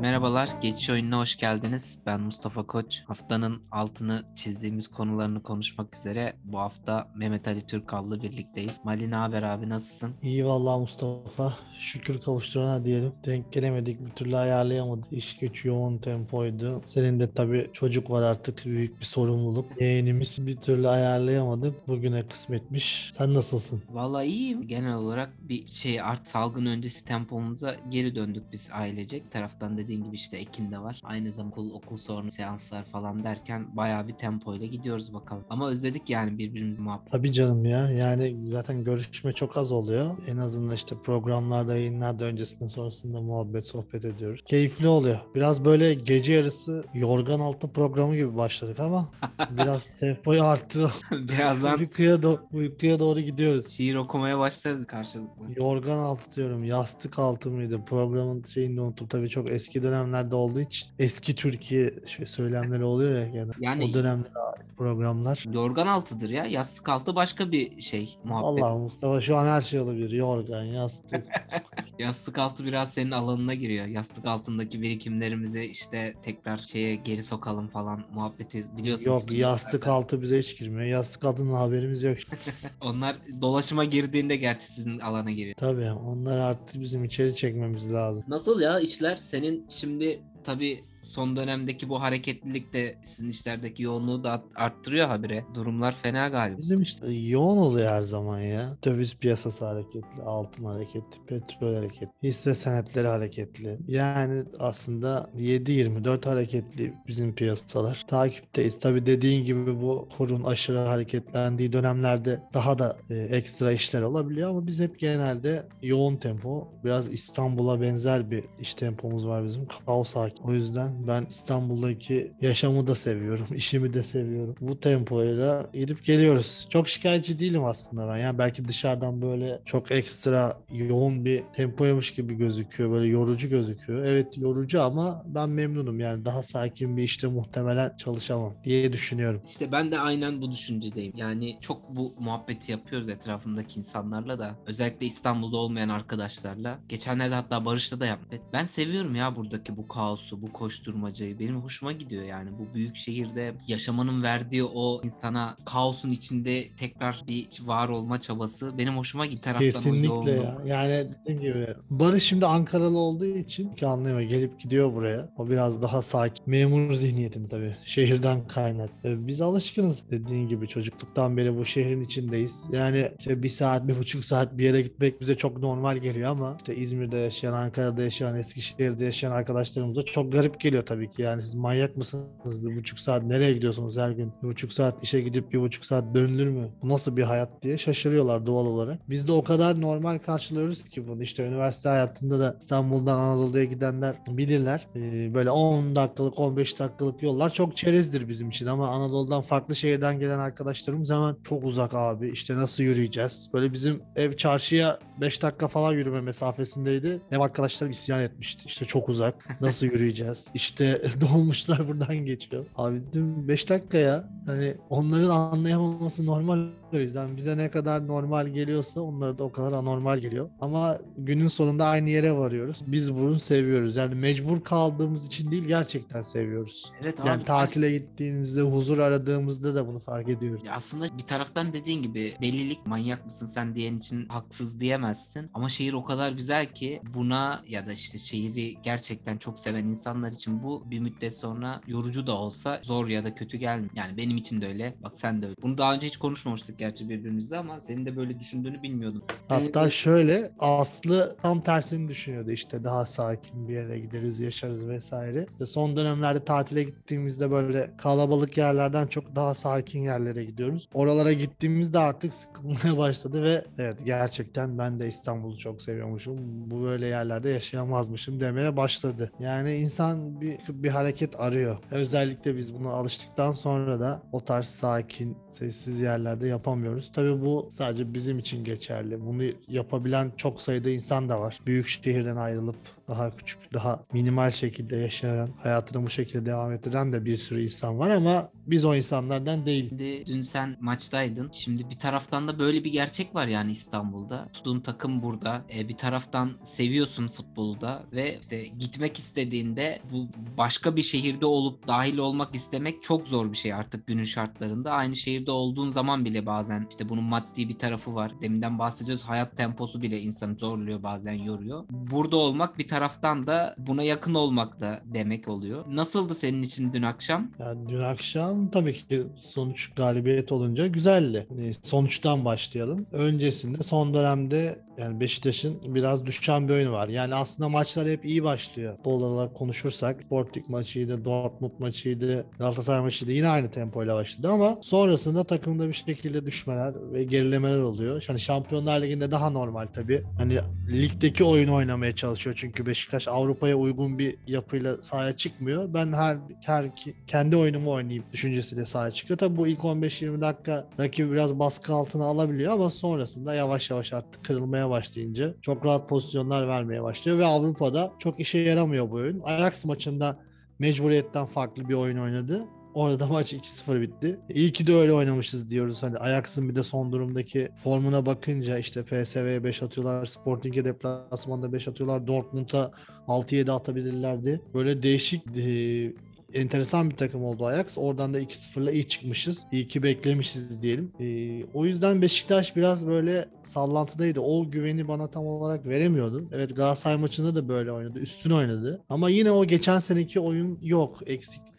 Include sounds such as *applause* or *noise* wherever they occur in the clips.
Merhabalar, Geçiş Oyununa hoş geldiniz. Ben Mustafa Koç. Haftanın altını çizdiğimiz konularını konuşmak üzere bu hafta Mehmet Ali Türkal'la birlikteyiz. Mali ne haber abi, nasılsın? İyi vallahi Mustafa. Şükür kavuşturana diyelim. Denk gelemedik bir türlü ayarlayamadık. İş güç yoğun tempoydu. Senin de tabii çocuk var artık büyük bir sorumluluk. Yeğenimiz bir türlü ayarlayamadık. Bugüne kısmetmiş. Sen nasılsın? Vallahi iyiyim. Genel olarak bir şey art salgın öncesi tempomuza geri döndük biz ailecek. Taraftan dediğin gibi işte Ekin de var. Aynı zamanda okul, okul sonra seanslar falan derken bayağı bir tempoyla gidiyoruz bakalım. Ama özledik yani birbirimizi muhabbet. Tabii canım ya. Yani zaten görüşme çok az oluyor. En azından işte programlarda, yayınlarda öncesinde sonrasında muhabbet, sohbet ediyoruz. Keyifli oluyor. Biraz böyle gece yarısı yorgan altı programı gibi başladık ama *laughs* biraz tempoyu arttıralım. *laughs* Birazdan uykuya, do- uykuya doğru gidiyoruz. şiir okumaya başlarız karşılıklı. Yorgan altı diyorum. Yastık altı mıydı? Programın şeyini unuttum. Tabii çok eski dönemlerde olduğu için eski Türkiye şey söylemleri oluyor ya yani. Yani- o dönemlere ait programlar. Yorgan altıdır ya. Yastık altı başka bir şey muhabbet. Allah Mustafa şu an her şey olabilir. Yorgan, yastık. *laughs* Yastık altı biraz senin alanına giriyor. Yastık altındaki birikimlerimizi işte tekrar şeye geri sokalım falan muhabbeti biliyorsunuz. Yok yastık altı bize hiç girmiyor. Yastık altının haberimiz yok. *laughs* Onlar dolaşıma girdiğinde gerçi sizin alana giriyor. Tabii onlar artık bizim içeri çekmemiz lazım. Nasıl ya işler? Senin şimdi tabii son dönemdeki bu hareketlilik de sizin işlerdeki yoğunluğu da arttırıyor habire. Durumlar fena galiba. Bizim işte yoğun oluyor her zaman ya. Döviz piyasası hareketli, altın hareketli, petrol hareketli, hisse senetleri hareketli. Yani aslında 7-24 hareketli bizim piyasalar. Takipteyiz. Tabii dediğin gibi bu kurun aşırı hareketlendiği dönemlerde daha da e, ekstra işler olabiliyor ama biz hep genelde yoğun tempo, biraz İstanbul'a benzer bir iş tempomuz var bizim. Kaos hakim. O yüzden ben İstanbul'daki yaşamı da seviyorum, *laughs* işimi de seviyorum. Bu tempoyla gidip geliyoruz. Çok şikayetçi değilim aslında ben. Yani belki dışarıdan böyle çok ekstra yoğun bir tempoymuş gibi gözüküyor. Böyle yorucu gözüküyor. Evet yorucu ama ben memnunum. Yani daha sakin bir işte muhtemelen çalışamam diye düşünüyorum. İşte ben de aynen bu düşüncedeyim. Yani çok bu muhabbeti yapıyoruz etrafımdaki insanlarla da. Özellikle İstanbul'da olmayan arkadaşlarla. Geçenlerde hatta Barış'la da yaptık. Ben seviyorum ya buradaki bu kaosu, bu koşturmacayı. Benim hoşuma gidiyor yani. Bu büyük şehirde yaşamanın verdiği o insana kaosun içinde tekrar bir var olma çabası benim hoşuma gitti. Taraftan Kesinlikle ya. Yani dediğim gibi Barış şimdi Ankaralı olduğu için ki anlıyor gelip gidiyor buraya. O biraz daha sakin. Memur zihniyetini tabii. Şehirden kaynak. Ee, Biz alışkınız dediğin gibi çocukluktan beri bu şehrin içindeyiz. Yani işte bir saat, bir buçuk saat bir yere gitmek bize çok normal geliyor ama işte İzmir'de yaşayan, Ankara'da yaşayan, Eskişehir'de yaşayan arkadaşlarımıza çok garip geliyor tabii ki. Yani siz manyak mısınız? Bir buçuk saat nereye gidiyorsunuz her gün? Bir buçuk saat işe gidip bir buçuk saat dönülür mü? Bu nasıl bir hayat diye şaşırıyorlar doğal olarak. Biz de o kadar normal karşılıyoruz ki bunu. İşte üniversite hayatında da İstanbul'dan Anadolu'ya gidenler bilirler. Ee, böyle 10 dakikalık 15 dakikalık yollar çok çerezdir bizim için ama Anadolu'dan farklı şehirden gelen arkadaşlarımız hemen çok uzak abi. İşte nasıl yürüyeceğiz? Böyle bizim ev çarşıya 5 dakika falan yürüme mesafesindeydi. Ev arkadaşlarım isyan etmişti. İşte çok uzak. Nasıl yürüyeceğiz? İşte *laughs* dolmuşlar buradan geçiyor. Abi dedim 5 dakika ya. Hani onların anlayamaması normal o yüzden bize ne kadar normal geliyorsa onlara da o kadar anormal geliyor. Ama günün sonunda aynı yere varıyoruz. Biz bunu seviyoruz. Yani mecbur kaldığımız için değil gerçekten seviyoruz. Evet abi. Yani tatile gittiğinizde huzur aradığımızda da bunu fark ediyoruz. Ya aslında bir taraftan dediğin gibi bellilik manyak mısın sen diyen için haksız diyemezsin. Ama şehir o kadar güzel ki buna ya da işte şehri gerçekten çok seven insanlar için bu bir müddet sonra yorucu da olsa zor ya da kötü gelmiyor. Yani benim için de öyle. Bak sen de öyle. Bunu daha önce hiç konuşmamıştık gerçi birbirimizle ama senin de böyle düşündüğünü bilmiyordum. Hatta Ee, şöyle Aslı tam tersini düşünüyordu işte daha sakin bir yere gideriz yaşarız vesaire. İşte son dönemlerde tatile gittiğimizde böyle kalabalık yerlerden çok daha sakin yerlere gidiyoruz. Oralara gittiğimizde artık sıkılmaya *laughs* başladı ve evet gerçekten ben de İstanbul'u çok seviyormuşum. Bu böyle yerlerde yaşayamazmışım demeye başladı. Yani insan bir, bir hareket arıyor. Özellikle biz buna alıştıktan sonra da o tarz sakin sessiz yerlerde yapamıyoruz. Tabii bu sadece bizim için geçerli. Bunu yapabilen çok sayıda insan da var. Büyük şehirden ayrılıp daha küçük, daha minimal şekilde yaşayan, hayatını bu şekilde devam ettiren de bir sürü insan var ama biz o insanlardan değil. Şimdi dün sen maçtaydın. Şimdi bir taraftan da böyle bir gerçek var yani İstanbul'da. Tuttuğun takım burada. E, bir taraftan seviyorsun futbolu da ve işte gitmek istediğinde bu başka bir şehirde olup dahil olmak istemek çok zor bir şey artık günün şartlarında. Aynı şehirde olduğun zaman bile bazen işte bunun maddi bir tarafı var. Deminden bahsediyoruz. Hayat temposu bile insanı zorluyor bazen yoruyor. Burada olmak bir taraftan da buna yakın olmak da demek oluyor. Nasıldı senin için dün akşam? Yani dün akşam tabii ki sonuç galibiyet olunca güzeldi. Hani sonuçtan başlayalım. Öncesinde son dönemde yani Beşiktaş'ın biraz düşen bir oyunu var. Yani aslında maçlar hep iyi başlıyor. Futbol olarak konuşursak Sporting maçıydı, Dortmund maçıydı, Galatasaray maçıydı yine aynı tempoyla başladı ama sonrasında takımda bir şekilde düşmeler ve gerilemeler oluyor. Yani Şampiyonlar Ligi'nde daha normal tabii. Hani ligdeki oyunu oynamaya çalışıyor çünkü Beşiktaş Avrupa'ya uygun bir yapıyla sahaya çıkmıyor. Ben her her kendi oyunumu oynayayım düşüncesiyle sahaya çıkıyor. Tabii bu ilk 15-20 dakika rakibi biraz baskı altına alabiliyor ama sonrasında yavaş yavaş artık kırılmaya başlayınca çok rahat pozisyonlar vermeye başlıyor ve Avrupa'da çok işe yaramıyor bu oyun. Ajax maçında mecburiyetten farklı bir oyun oynadı. Orada da *laughs* maç 2-0 bitti. İyi ki de öyle oynamışız diyoruz. Hani Ajax'ın bir de son durumdaki formuna bakınca işte PSV'ye 5 atıyorlar, Sporting'e deplasmanda 5 atıyorlar, Dortmund'a 6-7 atabilirlerdi. Böyle değişik enteresan bir takım oldu Ajax. Oradan da 2-0'la iyi çıkmışız. İyi ki beklemişiz diyelim. Ee, o yüzden Beşiktaş biraz böyle sallantıdaydı. O güveni bana tam olarak veremiyordu. Evet Galatasaray maçında da böyle oynadı. Üstün oynadı. Ama yine o geçen seneki oyun yok.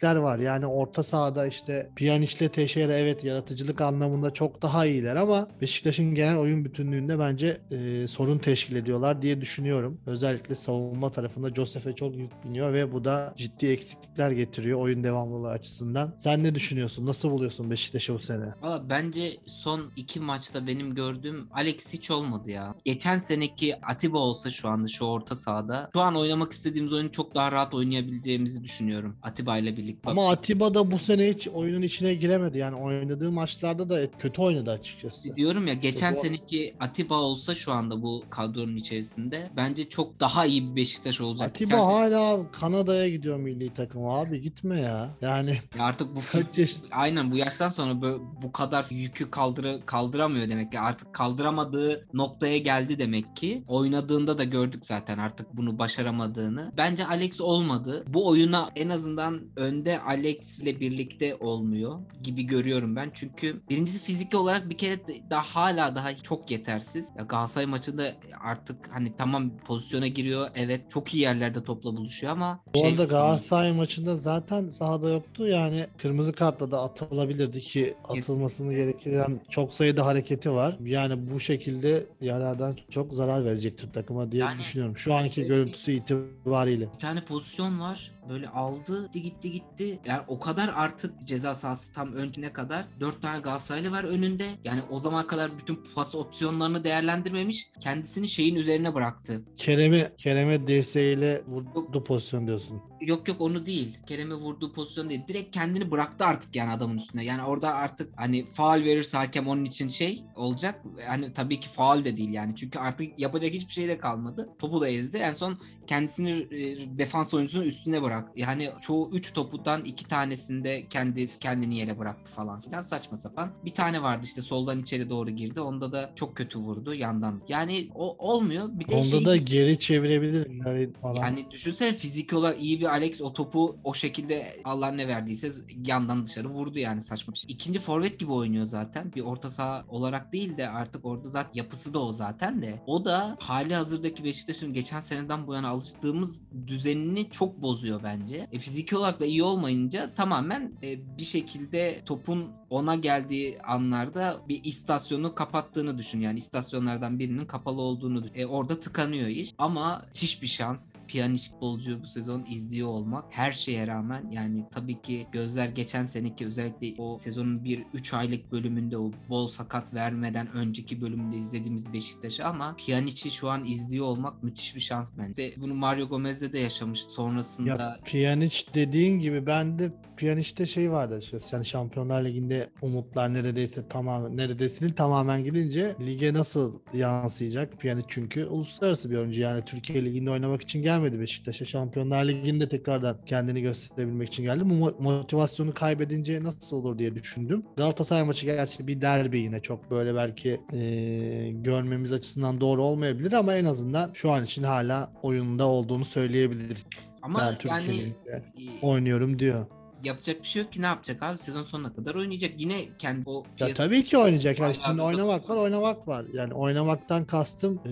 Eksiklikler var. Yani orta sahada işte Pjanic'le Teixeira evet yaratıcılık anlamında çok daha iyiler ama Beşiktaş'ın genel oyun bütünlüğünde bence e, sorun teşkil ediyorlar diye düşünüyorum. Özellikle savunma tarafında Josef'e çok yük biniyor ve bu da ciddi eksiklikler getiriyor oyun devamlılığı açısından. Sen ne düşünüyorsun? Nasıl buluyorsun Beşiktaş'ı bu sene? Valla bence son iki maçta benim gördüğüm Alex hiç olmadı ya. Geçen seneki Atiba olsa şu anda şu orta sahada şu an oynamak istediğimiz oyunu çok daha rahat oynayabileceğimizi düşünüyorum Atiba ile birlikte. Ama Atiba da bu sene hiç oyunun içine giremedi. Yani oynadığı maçlarda da kötü oynadı açıkçası. Diyorum ya geçen seneki Atiba olsa şu anda bu kadronun içerisinde bence çok daha iyi bir Beşiktaş olacak. Atiba hala Kanada'ya gidiyor milli takım abi gitme ya. Yani ya artık bu kaç yaş... aynen bu yaştan sonra bu, bu kadar yükü kaldır kaldıramıyor demek ki. Artık kaldıramadığı noktaya geldi demek ki. Oynadığında da gördük zaten artık bunu başaramadığını. Bence Alex olmadı. Bu oyuna en azından önde Alex ile birlikte olmuyor gibi görüyorum ben. Çünkü birincisi fiziki olarak bir kere daha hala daha çok yetersiz. Ya Galatasaray maçında artık hani tamam pozisyona giriyor. Evet çok iyi yerlerde topla buluşuyor ama bu şey, arada Galatasaray maçında zaten sahada yoktu. Yani kırmızı kartla da atılabilirdi ki atılmasını gerektiren çok sayıda hareketi var. Yani bu şekilde yerlerden çok zarar verecektir takıma diye yani, düşünüyorum. Şu anki görüntüsü itibariyle. Bir tane pozisyon var böyle aldı gitti gitti gitti. Yani o kadar artık ceza sahası tam öncüne kadar 4 tane Galatasaraylı var önünde. Yani o zaman kadar bütün pas opsiyonlarını değerlendirmemiş. Kendisini şeyin üzerine bıraktı. Kerem'i Kerem'e dirseğiyle vurdu pozisyon diyorsun. Yok yok onu değil. Kerem'e vurduğu pozisyon değil. Direkt kendini bıraktı artık yani adamın üstüne. Yani orada artık hani faal verirse hakem onun için şey olacak. Hani tabii ki faal de değil yani. Çünkü artık yapacak hiçbir şey de kalmadı. Topu da ezdi. En son kendisini defans oyuncusunun üstüne bıraktı. Yani çoğu 3 topudan 2 tanesinde kendi kendini yere bıraktı falan filan saçma sapan. Bir tane vardı işte soldan içeri doğru girdi. Onda da çok kötü vurdu yandan. Yani o olmuyor. Bir de Onda şey, da geri çevirebilir yani falan. Yani düşünsene fizik olarak iyi bir Alex o topu o şekilde Allah ne verdiyse yandan dışarı vurdu yani saçma bir şey. İkinci forvet gibi oynuyor zaten. Bir orta saha olarak değil de artık orada zaten yapısı da o zaten de. O da hali hazırdaki Beşiktaş'ın geçen seneden bu yana alıştığımız düzenini çok bozuyor bence. E, fiziki olarak da iyi olmayınca tamamen e, bir şekilde topun ona geldiği anlarda bir istasyonu kapattığını düşün. Yani istasyonlardan birinin kapalı olduğunu düşün. E, orada tıkanıyor iş. Ama hiçbir şans. Piyaniş futbolcu bu sezon izliyor olmak her şeye rağmen yani tabii ki gözler geçen seneki özellikle o sezonun bir 3 aylık bölümünde o bol sakat vermeden önceki bölümünde izlediğimiz Beşiktaş'ı ama Pjanic'i şu an izliyor olmak müthiş bir şans bence. İşte bunu Mario Gomez'de de yaşamış. Sonrasında ya da Pjanic dediğin gibi bende Pjanic'te şey vardı açıkçası. Yani Şampiyonlar Ligi'nde umutlar neredeyse tamamen neredeyse değil tamamen gidince lige nasıl yansıyacak? Pjanic çünkü uluslararası bir oyuncu. Yani Türkiye Ligi'nde oynamak için gelmedi Beşiktaş'a. Şampiyonlar Ligi'nde tekrardan kendini gösterebilmek için geldi. Bu mo- motivasyonu kaybedince nasıl olur diye düşündüm. Galatasaray maçı gerçi bir derbi yine çok böyle belki eee, görmemiz açısından doğru olmayabilir ama en azından şu an için hala oyunda olduğunu söyleyebiliriz. Ama ben yani e, oynuyorum diyor. yapacak bir şey yok ki ne yapacak abi sezon sonuna kadar oynayacak yine kendi o Ya tabii ki oynayacak. Yani şimdi oynamak var, oynamak var. Yani oynamaktan kastım eee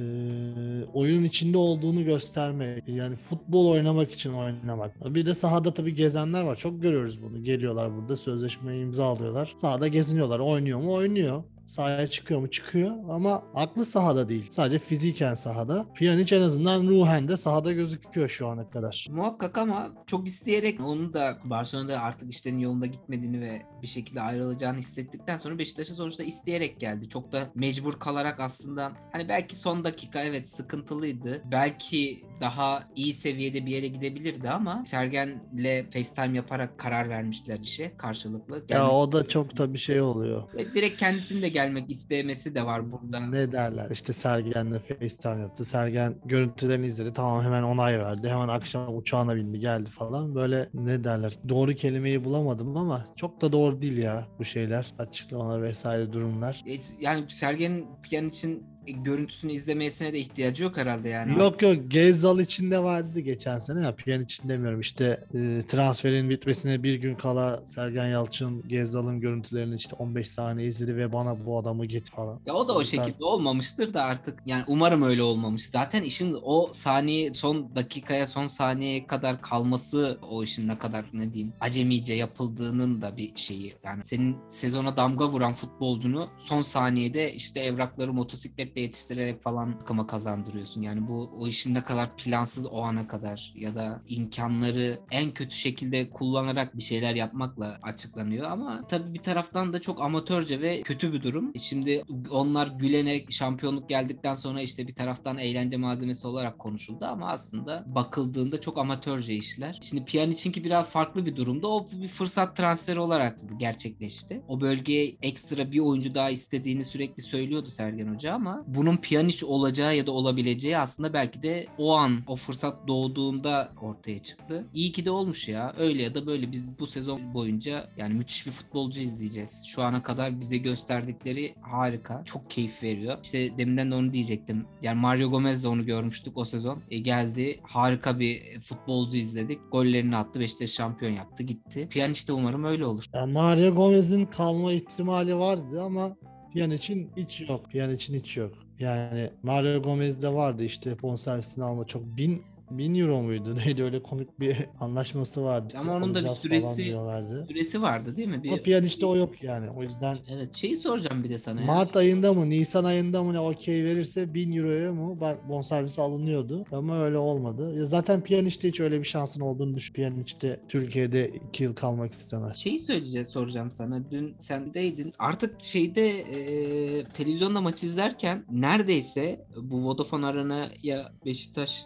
oyunun içinde olduğunu göstermek. Yani futbol oynamak için oynamak. Bir de sahada tabii gezenler var. Çok görüyoruz bunu. Geliyorlar burada sözleşmeyi imza alıyorlar. Sahada geziniyorlar. Oynuyor mu? Oynuyor. Sahaya çıkıyor mu? Çıkıyor. Ama aklı sahada değil. Sadece fiziken sahada. Pjanic en azından ruhen de sahada gözüküyor şu ana kadar. Muhakkak ama çok isteyerek onun da Barcelona'da artık işlerin yolunda gitmediğini ve bir şekilde ayrılacağını hissettikten sonra Beşiktaş'a sonuçta isteyerek geldi. Çok da mecbur kalarak aslında hani belki son dakika evet sıkıntılıydı. Belki daha iyi seviyede bir yere gidebilirdi ama Sergen'le FaceTime yaparak karar vermişler işe karşılıklı. Ya Gelmek- o da çok da bir şey oluyor. Direkt kendisinin de gelmek istemesi de var burada. Ne derler işte Sergen'le FaceTime yaptı. Sergen görüntülerini izledi. Tamam hemen onay verdi. Hemen akşam uçağına bindi geldi falan. Böyle ne derler. Doğru kelimeyi bulamadım ama çok da doğru değil ya bu şeyler. Açıklamalar vesaire durumlar. E, Yani Sergen Pjanic'in görüntüsünü izlemesine de ihtiyacı yok herhalde yani. Yok yok Gezal içinde vardı geçen sene ya Piyan için demiyorum işte e, transferin bitmesine bir gün kala Sergen Yalçın Gezal'ın görüntülerini işte 15 saniye izledi ve bana bu adamı git falan. Ya o da o tarz- şekilde olmamıştır da artık yani umarım öyle olmamış. Zaten işin o saniye son dakikaya son saniyeye kadar kalması o işin ne kadar ne diyeyim acemice yapıldığının da bir şeyi. Yani senin sezona damga vuran futbolcunu son saniyede işte evrakları motosikletle yetiştirerek falan takıma kazandırıyorsun. Yani bu o işin ne kadar plansız o ana kadar ya da imkanları en kötü şekilde kullanarak bir şeyler yapmakla açıklanıyor ama tabii bir taraftan da çok amatörce ve kötü bir durum. Şimdi onlar gülenerek şampiyonluk geldikten sonra işte bir taraftan eğlence malzemesi olarak konuşuldu ama aslında bakıldığında çok amatörce işler. Şimdi Pjanic'inki biraz farklı bir durumda. O bir fırsat transferi olarak gerçekleşti. O bölgeye ekstra bir oyuncu daha istediğini sürekli söylüyordu Sergen Hoca ama bunun Pjanic olacağı ya da olabileceği aslında belki de o an o fırsat doğduğunda ortaya çıktı. İyi ki de olmuş ya. Öyle ya da böyle biz bu sezon boyunca yani müthiş bir futbolcu izleyeceğiz. Şu ana kadar bize gösterdikleri harika. Çok keyif veriyor. İşte deminden de onu diyecektim. Yani Mario Gomez de onu görmüştük o sezon. E geldi. Harika bir futbolcu izledik. Gollerini attı. Beşiktaş şampiyon yaptı. Gitti. Pjanic de umarım öyle olur. Ya Mario Gomez'in kalma ihtimali vardı ama Pjanic'in hiç yok. Pjanic'in hiç yok. Yani Mario Gomez'de vardı işte bonservisini alma çok bin bin euro muydu? *laughs* Neydi öyle komik bir *laughs* anlaşması vardı. Ama onun da bir süresi-. Süresi vardı değil mi? Bir... Ama Pjanic'te o yok yani. O yüzden Evet şeyi soracağım bir de sana. Mart ayında mı Nisan ayında mı ne okey verirse 1000 euroya mı bonservisi alınıyordu ama öyle olmadı. Ya zaten Pjanic'te hiç öyle bir şansın olduğunu düşün. Pjanic'te Türkiye'de 2 yıl kalmak istemez. Şeyi söyleyeceğim soracağım sana. Dün sendeydin. Artık şeyde e, televizyonda maç izlerken neredeyse bu Vodafone Arena'ya Beşiktaş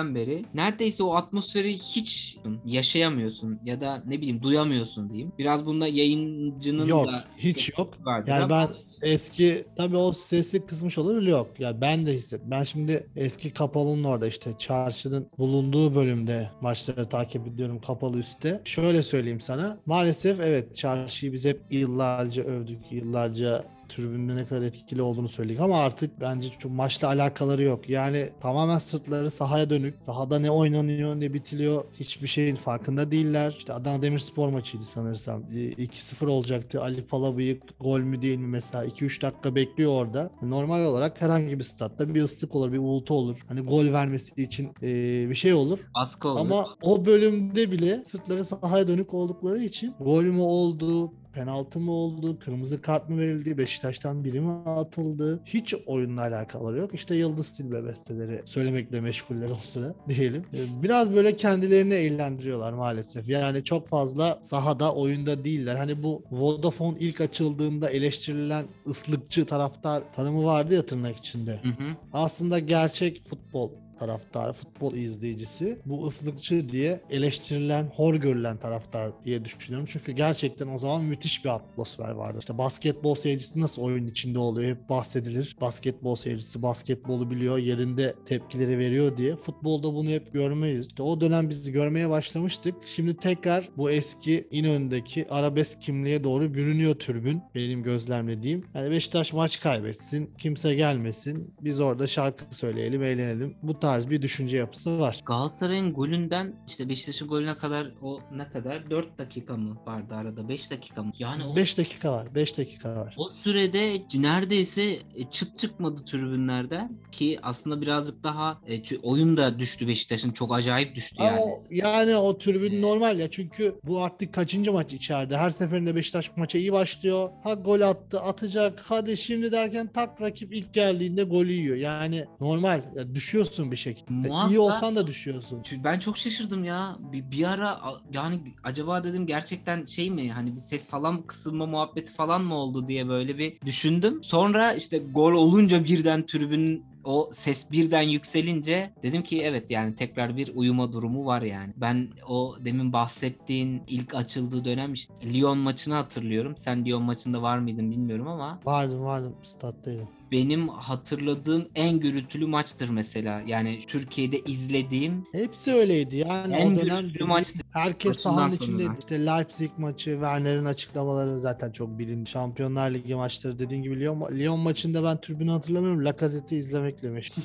geçtiğinden beri neredeyse o atmosferi hiç yaşayamıyorsun ya da ne bileyim duyamıyorsun diyeyim. Biraz bunda yayıncının Yok da hiç yok. Yani ama ben eski tabii o sesi kısmış olabilir yok. Ya ben de hisset. Ben şimdi eski kapalının orada işte çarşının bulunduğu bölümde maçları takip ediyorum kapalı üstte. Şöyle söyleyeyim sana. Maalesef evet çarşıyı biz hep yıllarca övdük. Yıllarca tribünde ne kadar etkili olduğunu söyledik ama artık bence çok maçla alakaları yok. Yani tamamen sırtları sahaya dönük. Sahada ne oynanıyor ne bitiliyor hiçbir şeyin farkında değiller. İşte Adana Demirspor maçıydı sanırsam. E, 2-0 olacaktı. Ali Palabıyık gol mü değil mi mesela 2-3 dakika bekliyor orada. Normal olarak herhangi bir statta bir ıslık olur, bir uğultu olur. Hani gol vermesi için e, bir şey olur. baskı olur. Ama o bölümde bile sırtları sahaya dönük oldukları için gol mü oldu, penaltı mı oldu, kırmızı kart mı verildi, Beşiktaş'tan biri mi atıldı? Hiç oyunla alakaları yok. İşte Yıldız Tilbe besteleri söylemekle meşguller o sıra *laughs* diyelim. Ee, Biraz böyle kendilerini eğlendiriyorlar maalesef. Yani çok fazla sahada, oyunda değiller. Hani bu Vodafone ilk açıldığında eleştirilen ıslıkçı taraftar tanımı vardı ya tırnak içinde. Hı hı. Aslında gerçek futbol taraftarı, futbol izleyicisi bu ıslıkçı diye eleştirilen, hor görülen taraftar diye düşünüyorum. Çünkü gerçekten o zaman müthiş bir atmosfer vardı. İşte basketbol seyircisi nasıl oyun içinde oluyor hep bahsedilir. Basketbol seyircisi basketbolu biliyor, yerinde tepkileri veriyor diye. Futbolda bunu hep görmeyiz. İşte o dönem biz görmeye başlamıştık. Şimdi tekrar bu eski İnönü'ndeki arabesk kimliğe doğru bürünüyor türbün. Benim gözlemlediğim. Yani Beşiktaş maç kaybetsin, kimse gelmesin. Biz orada şarkı söyleyelim, eğlenelim. Bu tarz bir düşünce yapısı var. Galatasaray'ın golünden işte Beşiktaş'ın golüne kadar o ne kadar? 4 dakika mı vardı arada? 5 dakika mı? Yani o 5 dakika var, 5 dakika var. O sürede neredeyse e, çıt çıkmadı tribünlerden ki aslında birazcık daha e, oyun da düştü Beşiktaş'ın çok acayip düştü Ama yani. o- yani o tribün Ee, normal ya çünkü bu artık kaçıncı maç içeride. Her seferinde Beşiktaş maça iyi başlıyor. Ha gol attı, atacak. Hadi şimdi derken tak rakip ilk geldiğinde golü yiyor. Yani normal. Ya düşüyorsun bir şekilde. Muhakkak- İyi olsan da düşüyorsun. Ben çok şaşırdım ya. Bir, bir ara yani acaba dedim gerçekten şey mi hani bir ses falan kısılma muhabbeti falan mı oldu diye böyle bir düşündüm. Sonra işte gol olunca birden tribünün o ses birden yükselince dedim ki evet yani tekrar bir uyuma durumu var yani. Ben o demin bahsettiğin ilk açıldığı dönem işte Lyon maçını hatırlıyorum. Sen Lyon maçında var mıydın bilmiyorum ama Vardım vardım stat'taydım. Benim hatırladığım en gürültülü maçtır mesela. Yani Türkiye'de izlediğim Hepsi öyleydi yani En o dönem gürültülü dediğim- maçtı. herkes sahanın içindeydi. İşte Leipzig maçı, Werner'in açıklamaları zaten çok bilin. Şampiyonlar Ligi maçları dediğin gibi Lyon, Lyon maçında ben tribünü hatırlamıyorum. Lacazette'i izlemekle *laughs* meşgul.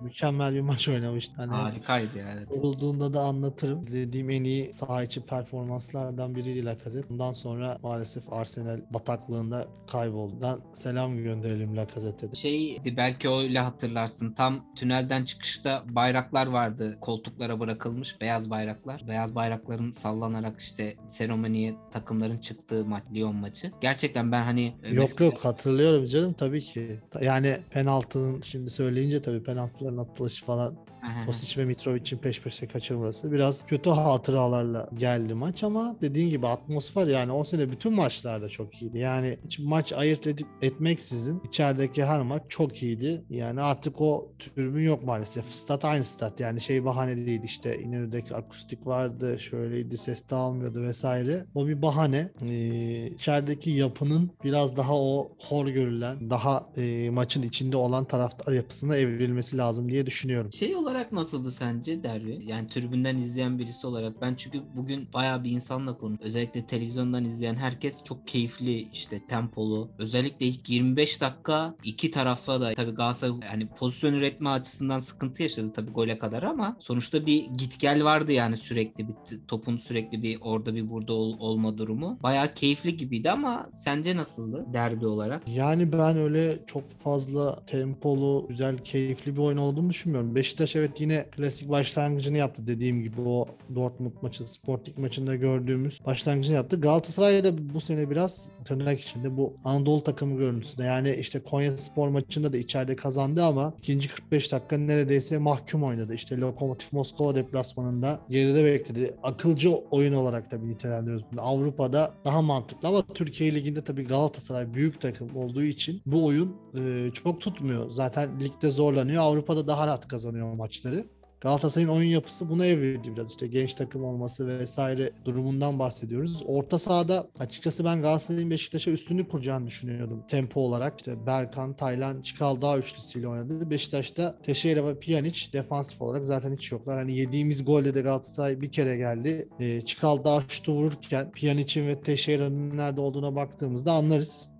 Mükemmel bir maç oynamıştı. Hani Harikaydı ya evet. Olduğunda da anlatırım. İzlediğim en iyi saha içi performanslardan biriydi Lacazette. Bundan sonra maalesef Arsenal bataklığında kayboldu. Ben selam gönderelim Lacazette'de. Şeydi belki öyle hatırlarsın. Tam tünelden çıkışta bayraklar vardı. Koltuklara bırakılmış beyaz bayraklar. Beyaz bayrakların sallanarak işte seremoniye takımların çıktığı maç Lyon maçı. Gerçekten ben hani e, Yok mesela- yok hatırlıyorum canım tabii ki. Yani penaltının şimdi söyleyince tabii penaltıların atılışı falan Aha. Kosic ve Mitrovic'in peş peşe kaçırması biraz kötü hatıralarla geldi maç ama dediğin gibi atmosfer yani o sene bütün maçlarda çok iyiydi. Yani hiç maç ayırt edip etmeksizin içerideki her maç çok iyiydi. Yani artık o tribün yok maalesef. Stat aynı stat yani şey bahane değil işte İnönü'deki akustik vardı şöyleydi ses dağılmıyordu vesaire. O bir bahane. Ee, içerideki yapının biraz daha o hor görülen daha e, maçın içinde olan taraftar yapısına evrilmesi lazım diye düşünüyorum. Şey olarak nasıldı sence derbi? Yani tribünden izleyen birisi olarak. Ben çünkü bugün bayağı bir insanla konuştum. Özellikle televizyondan izleyen herkes çok keyifli işte tempolu. Özellikle ilk 25 dakika iki tarafa da tabii Galatasaray hani pozisyon üretme açısından sıkıntı yaşadı tabii gole kadar ama sonuçta bir git gel vardı yani sürekli bir topun sürekli bir orada bir burada ol- olma durumu. Bayağı keyifli gibiydi ama sence nasıldı derbi olarak? Yani ben öyle çok fazla tempolu, güzel, keyifli bir oyun olduğunu düşünmüyorum. Beşiktaş evet yine klasik başlangıcını yaptı dediğim gibi o Dortmund maçı, Sporting maçında gördüğümüz başlangıcını yaptı. Galatasaray da bu sene biraz tırnak içinde bu Anadolu takımı görüntüsünde. Yani işte Konya Spor maçında da içeride kazandı ama ikinci 45 dakika neredeyse mahkum oynadı. İşte Lokomotiv Moskova deplasmanında geride bekledi. Akılcı oyun olarak tabii nitelendiriyoruz bunu. Avrupa'da daha mantıklı ama Türkiye Ligi'nde tabii Galatasaray büyük takım olduğu için bu oyun e, çok tutmuyor. Zaten ligde zorlanıyor. Avrupa'da daha rahat kazanıyor maçları. Galatasaray'ın oyun yapısı buna evrildi biraz. İşte genç takım olması vesaire durumundan bahsediyoruz. Orta sahada açıkçası ben Galatasaray'ın Beşiktaş'a üstünlük kuracağını düşünüyordum. Tempo olarak işte Berkan, Taylan, Çikaldağ üçlüsüyle oynadı. Beşiktaş'ta Teixeira ve Pjanic defansif olarak zaten hiç yoklar. Hani yediğimiz golde de Galatasaray bir kere geldi. E, Çikaldağ şutu vururken Pjanic'in ve Teixeira'nın nerede olduğuna baktığımızda anlarız.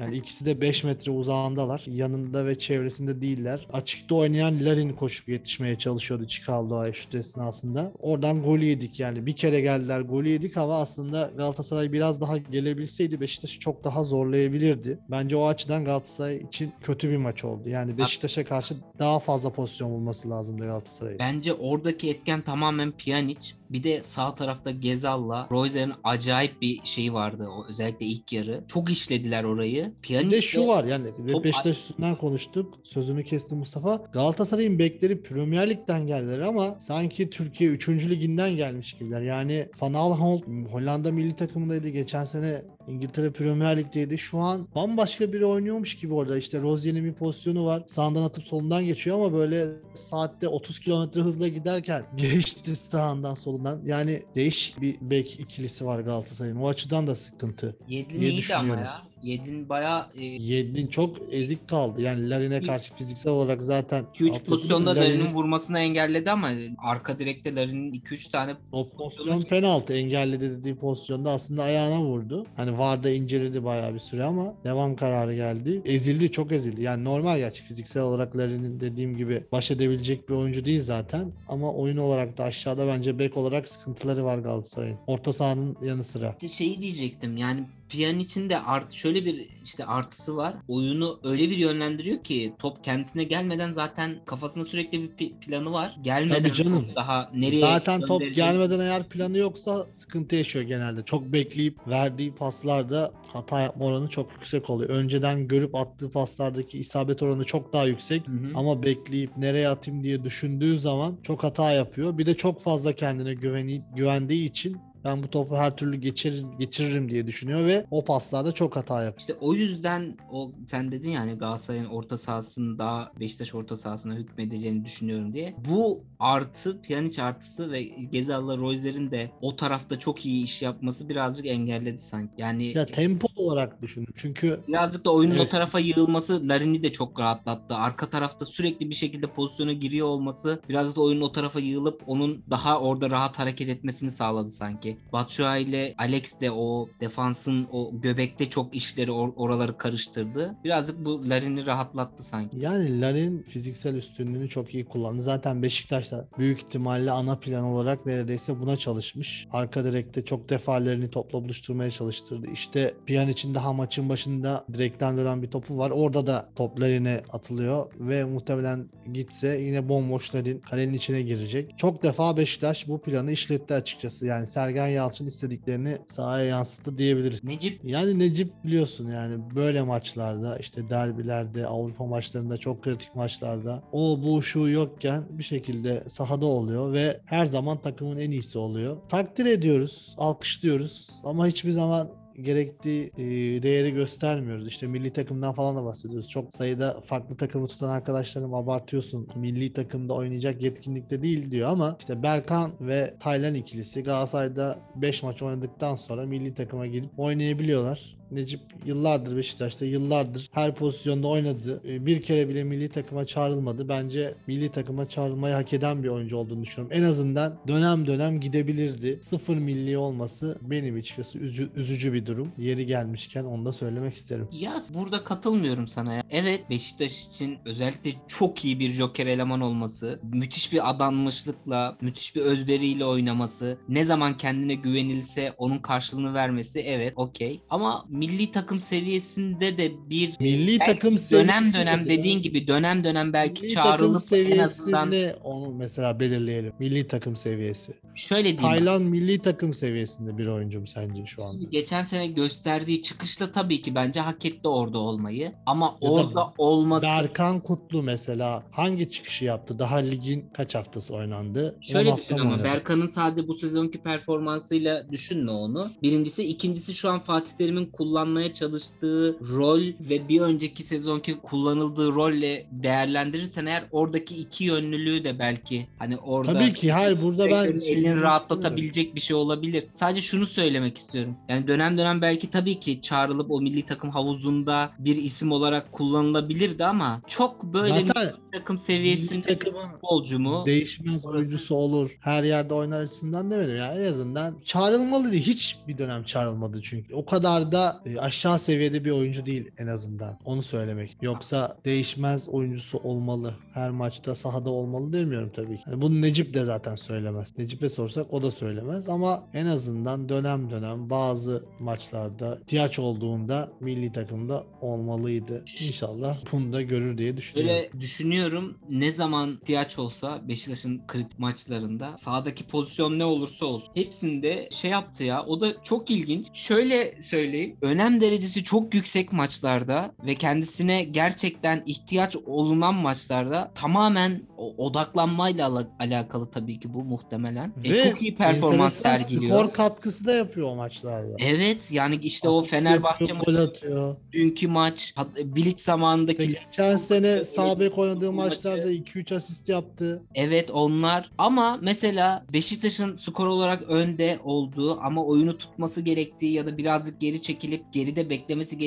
Yani ikisi de 5 metre uzağındalar. Yanında ve çevresinde değiller. Açıkta oynayan Larin koşup yetişmeye çalışıyordu Çikaldoğa'ya şut esnasında. Oradan golü yedik yani. Bir kere geldiler golü yedik ama aslında Galatasaray biraz daha gelebilseydi Beşiktaş'ı çok daha zorlayabilirdi. Bence o açıdan Galatasaray için kötü bir maç oldu. Yani Beşiktaş'a karşı daha fazla pozisyon bulması lazımdı Galatasaray'ın. Bence oradaki etken tamamen Pjanic. Bir de sağ tarafta Gezal'la Royzer'in acayip bir şeyi vardı. O özellikle ilk yarı. Çok işlediler orayı. Pjanic Bir de şu var yani Top- Beşiktaş üstünden konuştuk. Sözünü kesti Mustafa. Galatasaray'ın bekleri Premier Lig'den geldiler ama sanki Türkiye 3. liginden gelmiş gibiler. Yani Van Aanholt Hollanda milli takımındaydı. Geçen sene İngiltere Premier Lig'deydi. Şu an bambaşka biri oynuyormuş gibi orada. İşte Rozier'in bir pozisyonu var. Sağından atıp solundan geçiyor ama böyle saatte 30 kilometre hızla giderken *laughs* geçti sağından solundan. Yani değişik bir bek ikilisi var Galatasaray'ın. O açıdan da sıkıntı. Yedlin iyiydi ama ya. Yedlin bayağı e, Yedlin çok ezik kaldı. Yani Larin'e karşı fiziksel olarak zaten 2-3 altyapı pozisyonda Larin'in- Larin'in vurmasını engelledi ama arka direkte Larin'in 2-3 tane O pozisyon penaltı engelledi dediği pozisyonda aslında ayağına vurdu. Hani VAR'da inceledi bayağı bir süre ama devam kararı geldi. Ezildi çok ezildi. Yani normal gerçi fiziksel olarak Larin'in dediğim gibi baş edebilecek bir oyuncu değil zaten. Ama oyun olarak da aşağıda bence bek olarak sıkıntıları var Galatasaray'ın. Orta sahanın yanı sıra. Şeyi diyecektim yani Pjanic'in de art şöyle bir işte artısı var. Oyunu öyle bir yönlendiriyor ki top kendisine gelmeden zaten kafasında sürekli bir planı var. Gelmeden Tabii canım. daha nereye Zaten top gelmeden eğer planı yoksa sıkıntı yaşıyor genelde. Çok bekleyip verdiği paslarda hata yapma oranı çok yüksek oluyor. Önceden görüp attığı paslardaki isabet oranı çok daha yüksek. Hı hı. Ama bekleyip nereye atayım diye düşündüğü zaman çok hata yapıyor. Bir de çok fazla kendine güveni, güvendiği için ben bu topu her türlü geçirir, geçiririm diye düşünüyor ve o paslarda çok hata yapıyor. İşte o yüzden o sen dedin yani Galatasaray'ın orta sahasının daha Beşiktaş orta sahasına hükmedeceğini düşünüyorum diye. Bu artı Pjanic artısı ve Gezal'la Royzer'in de o tarafta çok iyi iş yapması birazcık engelledi sanki. Yani Ya tempo olarak düşünün. Çünkü birazcık da oyunun o Evet. tarafa yığılması Larin'i de çok rahatlattı. Arka tarafta sürekli bir şekilde pozisyona giriyor olması birazcık da oyunun o tarafa yığılıp onun daha orada rahat hareket etmesini sağladı sanki. Batshuayi ile Alex de o defansın o göbekte çok işleri or- oraları karıştırdı. Birazcık bu Larin'i rahatlattı sanki. Yani Larin fiziksel üstünlüğünü çok iyi kullandı. Zaten Beşiktaş'ta büyük ihtimalle ana plan olarak neredeyse buna çalışmış. Arka direkte çok defalerini topla buluşturmaya çalıştırdı. İşte Pjanic'in daha maçın başında direkten dönen bir topu var. Orada da top Larin'e atılıyor ve muhtemelen gitse yine bomboş Larin kalenin içine girecek. Çok defa Beşiktaş bu planı işletti açıkçası. Yani Sergen Yalçın istediklerini sahaya yansıttı diyebiliriz. Necip Yani Necip biliyorsun yani böyle maçlarda işte derbilerde Avrupa maçlarında çok kritik maçlarda o bu şu yokken bir şekilde sahada oluyor ve her zaman takımın en iyisi oluyor. Takdir ediyoruz, alkışlıyoruz ama hiçbir zaman gerektiği e, değeri göstermiyoruz. İşte milli takımdan falan da bahsediyoruz. Çok sayıda farklı takımı tutan arkadaşlarım abartıyorsun. Milli takımda oynayacak yetkinlikte değil diyor ama işte Berkan ve Taylan ikilisi Galatasaray'da 5 maç oynadıktan sonra milli takıma gelip oynayabiliyorlar. Necip yıllardır Beşiktaş'ta yıllardır her pozisyonda oynadı. E, Bir kere bile milli takıma çağrılmadı. Bence milli takıma çağrılmayı hak eden bir oyuncu olduğunu düşünüyorum. En azından dönem dönem gidebilirdi. Sıfır milli olması benim açıkçası üzü- üzücü bir durum. Yeri gelmişken onu da söylemek isterim. ya burada katılmıyorum sana ya. Evet Beşiktaş için özellikle çok iyi bir joker eleman olması, müthiş bir adanmışlıkla, müthiş bir özveriyle oynaması, ne zaman kendine güvenilse onun karşılığını vermesi evet okey. Ama milli takım seviyesinde de bir Milli takım dönem seviyesi dönem de- dediğin gibi dönem dönem belki Milli çağrılıp en azından onu mesela belirleyelim. Milli takım seviyesi. şöyle diyeyim. Taylan milli takım seviyesinde bir oyuncu mu sence şu anda? Geçen sene gösterdiği çıkışla tabii ki bence hak etti orada olmayı. Ama Ya da orada olması Berkan Kutlu mesela hangi çıkışı yaptı? Daha ligin kaç haftası oynandı? Şöyle düşün ama? Berkan'ın sadece bu sezonki performansıyla düşünme onu. Birincisi, ikincisi şu an Fatih Terim'in kullanmaya çalıştığı rol ve bir önceki sezonki kullanıldığı rolle değerlendirirsen eğer oradaki iki yönlülüğü de belki hani orada Tabii ki hayır burada ben elini rahatlatabilecek bir şey olabilir. Sadece şunu söylemek istiyorum. Yani dönem dönem belki tabii ki çağrılıp o milli takım havuzunda bir isim olarak kullanılabilirdi ama çok böyle Zaten takım seviyesinde futbolcu mu? değişmez Orası- oyuncusu olur. Her yerde oynar açısından demedim. Yani en azından çağrılmalı değil. Hiç bir dönem çağrılmadı çünkü. O kadar da e, aşağı seviyede bir oyuncu değil en azından. Onu söylemek. Yoksa değişmez oyuncusu olmalı. Her maçta sahada olmalı demiyorum tabii ki. Yani bunu Necip de zaten söylemez. Necip'e sorsak o da söylemez ama en azından dönem dönem bazı maçlarda ihtiyaç olduğunda milli takımda olmalıydı. İnşallah bunu da görür diye düşünüyorum. Böyle düşünüyorum ne zaman ihtiyaç olsa Beşiktaş'ın kritik maçlarında sahadaki pozisyon ne olursa olsun hepsinde şey yaptı ya o da çok ilginç. Şöyle söyleyeyim önem derecesi çok yüksek maçlarda ve kendisine gerçekten ihtiyaç olunan maçlarda tamamen o- odaklanmayla ala- alakalı tabii ki bu muhtemelen. E, Ve çok iyi performans sergiliyor. Skor katkısı da yapıyor o maçlarda. Evet yani işte o Asist Fenerbahçe yapıyor, gol maçı, atıyor. dünkü maç, Bilic zamanındaki Ve geçen sene sağ bek oynadığı maçlarda 2-3 asist yaptı. Evet onlar ama mesela Beşiktaş'ın skor olarak önde olduğu ama oyunu tutması gerektiği ya da birazcık geri çekilip geride beklemesi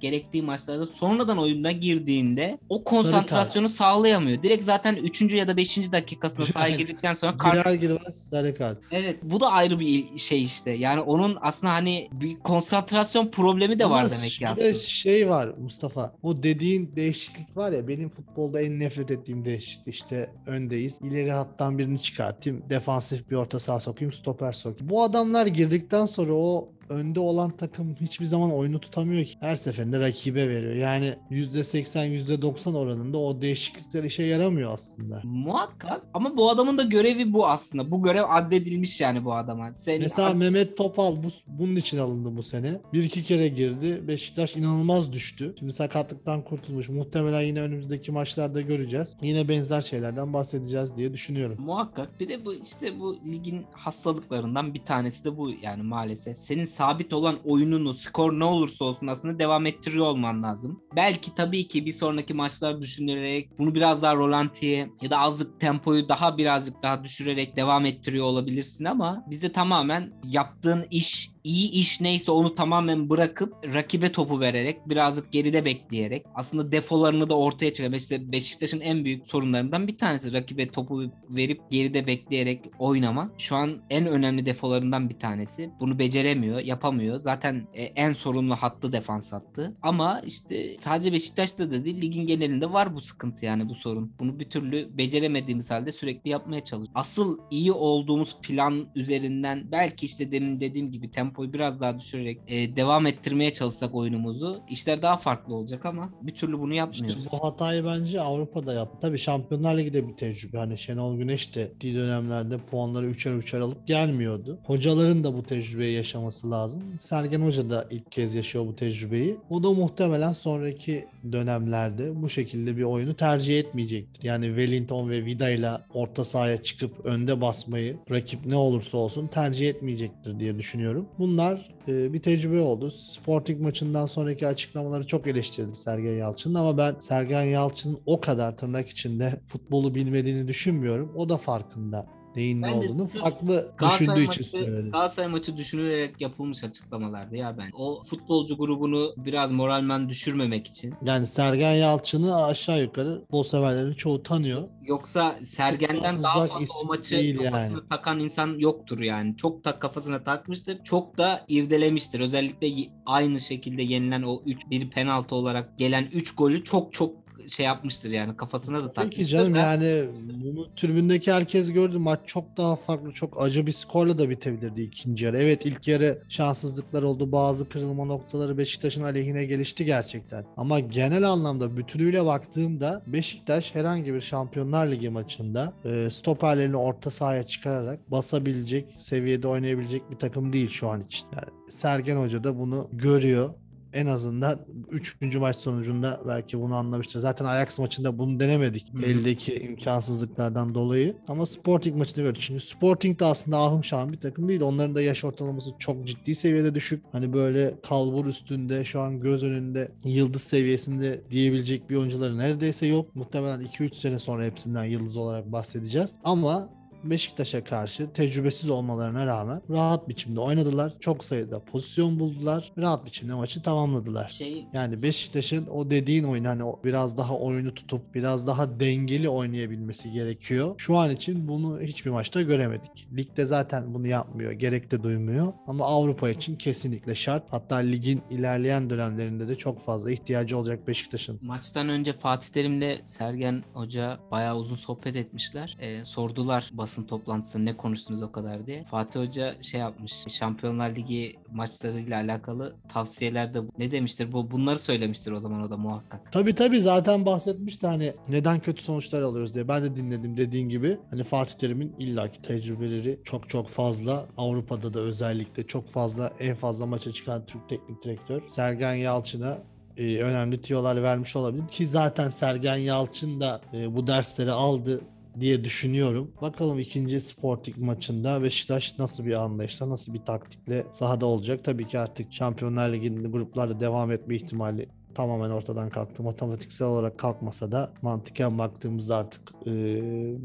gerektiği, maçlarda sonradan oyuna girdiğinde o konsantrasyonu sağlayamıyor. Direkt zaten 3. ya da 5. dakikasına sahaya girdikten sonra kart Girer girmez sarı kart. Evet bu da ayrı bir şey işte. Yani onun aslında hani bir konsantrasyon problemi de Ama var demek ki aslında. şey var Mustafa. O dediğin değişiklik var ya benim futbolda en nefret ettiğim değişiklik işte öndeyiz. İleri hattan birini çıkartayım. Defansif bir orta saha sokayım. Stoper sokayım. Bu adamlar girdikten sonra o önde olan takım hiçbir zaman oyunu tutamıyor ki. Her seferinde rakibe veriyor. Yani %80 %90 oranında o değişiklikler işe yaramıyor aslında. Muhakkak ama bu adamın da görevi bu aslında. Bu görev addedilmiş yani bu adama. Sen Mesela Mehmet Topal bu, bunun için alındı bu sene. Bir iki kere girdi. Beşiktaş inanılmaz düştü. Şimdi sakatlıktan kurtulmuş. Muhtemelen yine önümüzdeki maçlarda göreceğiz. Yine benzer şeylerden bahsedeceğiz diye düşünüyorum. Muhakkak. Bir de bu işte bu ligin hastalıklarından bir tanesi de bu yani maalesef. Senin sabit olan oyununu skor ne olursa olsun aslında devam ettiriyor olman lazım. Belki tabii ki bir sonraki maçlar düşünülerek bunu biraz daha rolantiye ya da azlık tempoyu daha birazcık daha düşürerek devam ettiriyor olabilirsin ama bizde tamamen yaptığın iş iyi iş neyse onu tamamen bırakıp rakibe topu vererek birazcık geride bekleyerek aslında defolarını da ortaya çıkarmak. İşte Beşiktaş'ın en büyük sorunlarından bir tanesi rakibe topu verip geride bekleyerek oynamak. Şu an en önemli defolarından bir tanesi. Bunu beceremiyor, yapamıyor. Zaten e, en sorunlu hattı defans hattı. Ama işte sadece Beşiktaş'ta da değil ligin genelinde var bu sıkıntı yani bu sorun. Bunu bir türlü beceremediğimiz halde sürekli yapmaya çalışıyoruz. Asıl iyi olduğumuz plan üzerinden belki işte demin dediğim gibi tempoyu biraz daha düşürerek e, devam ettirmeye çalışsak oyunumuzu işler daha farklı olacak ama bir türlü bunu İşte yapmıyoruz. bu hatayı bence Avrupa'da yaptı. Tabii Şampiyonlar Ligi bir tecrübe. Hani Şenol Güneş de ciddi dönemlerde puanları üçer üçer alıp gelmiyordu. Hocaların da bu tecrübeyi yaşaması lazım. Sergen Hoca da ilk kez yaşıyor bu tecrübeyi. O da muhtemelen sonraki dönemlerde bu şekilde bir oyunu tercih etmeyecektir. Yani Wellington ve Vida ile orta sahaya çıkıp önde basmayı rakip ne olursa olsun tercih etmeyecektir diye düşünüyorum. Bunlar e, bir tecrübe oldu. Sporting maçından sonraki açıklamaları çok eleştirildi Sergen Yalçın'ın ama ben Sergen Yalçın'ın o kadar tırnak içinde futbolu bilmediğini düşünmüyorum. O da farkında neyin ne Ben de olduğunu farklı düşündüğü için maçı, söyledi. Galatasaray maçı düşünülerek yapılmış açıklamalardı ya ben. O futbolcu grubunu biraz moralmen düşürmemek için. Yani Sergen Yalçın'ı aşağı yukarı futbol severlerin çoğu tanıyor. Yoksa Sergen'den daha uzak fazla o maçı kafasına yani. takan insan yoktur yani. Çok da kafasına takmıştır. Çok da irdelemiştir. Özellikle aynı şekilde yenilen o 3 bir penaltı olarak gelen 3 golü çok çok şey yapmıştır yani kafasına da takmıştır. Peki canım da. yani bunu tribündeki herkes gördü. Maç çok daha farklı, çok acı bir skorla da bitebilirdi ikinci yarı. Evet ilk yarı şanssızlıklar oldu. Bazı kırılma noktaları Beşiktaş'ın aleyhine gelişti gerçekten. Ama genel anlamda bütünüyle baktığımda Beşiktaş herhangi bir Şampiyonlar Ligi maçında e, stoperlerini orta sahaya çıkararak basabilecek, seviyede oynayabilecek bir takım değil şu an için. Yani Sergen Hoca da bunu görüyor en azından 3. maç sonucunda belki bunu anlamıştır. Zaten Ajax maçında bunu denemedik. Hı hı. Eldeki imkansızlıklardan dolayı. Ama Sporting maçında gördük. Çünkü Sporting de aslında ahım şahım bir takım değil. Onların da yaş ortalaması çok ciddi seviyede düşük. Hani böyle kalbur üstünde şu an göz önünde yıldız seviyesinde diyebilecek bir oyuncuları neredeyse yok. Muhtemelen 2-3 sene sonra hepsinden yıldız olarak bahsedeceğiz. Ama Beşiktaş'a karşı tecrübesiz olmalarına rağmen rahat biçimde oynadılar. Çok sayıda pozisyon buldular. Rahat biçimde maçı tamamladılar. şey Yani Beşiktaş'ın o dediğin oyun hani biraz daha oyunu tutup biraz daha dengeli oynayabilmesi gerekiyor. Şu an için bunu hiçbir maçta göremedik. Ligde zaten bunu yapmıyor. Gerek de duymuyor. Ama Avrupa için kesinlikle şart. Hatta ligin ilerleyen dönemlerinde de çok fazla ihtiyacı olacak Beşiktaş'ın. Maçtan önce Fatih Terim'le Sergen Hoca bayağı uzun sohbet etmişler. Ee, sordular basın basın toplantısında ne konuştunuz o kadar diye. Fatih Hoca şey yapmış. Şampiyonlar Ligi maçlarıyla alakalı tavsiyelerde ne demiştir? Bu bunları söylemiştir o zaman o da muhakkak. Tabii tabii zaten bahsetmişti hani neden kötü sonuçlar alıyoruz diye. Ben de dinledim dediğin gibi. Hani Fatih Terim'in illaki tecrübeleri çok çok fazla. Avrupa'da da özellikle çok fazla en fazla maça çıkan Türk teknik direktör. Sergen Yalçın'a e, önemli tüyolar vermiş olabilir ki zaten Sergen Yalçın da e, bu dersleri aldı diye düşünüyorum. Bakalım ikinci Sporting maçında Beşiktaş nasıl bir anlayışla, nasıl bir taktikle sahada olacak. Tabii ki artık Şampiyonlar Ligi'nde gruplarda devam etme ihtimali tamamen ortadan kalktı. Matematiksel olarak kalkmasa da mantıken baktığımızda artık e,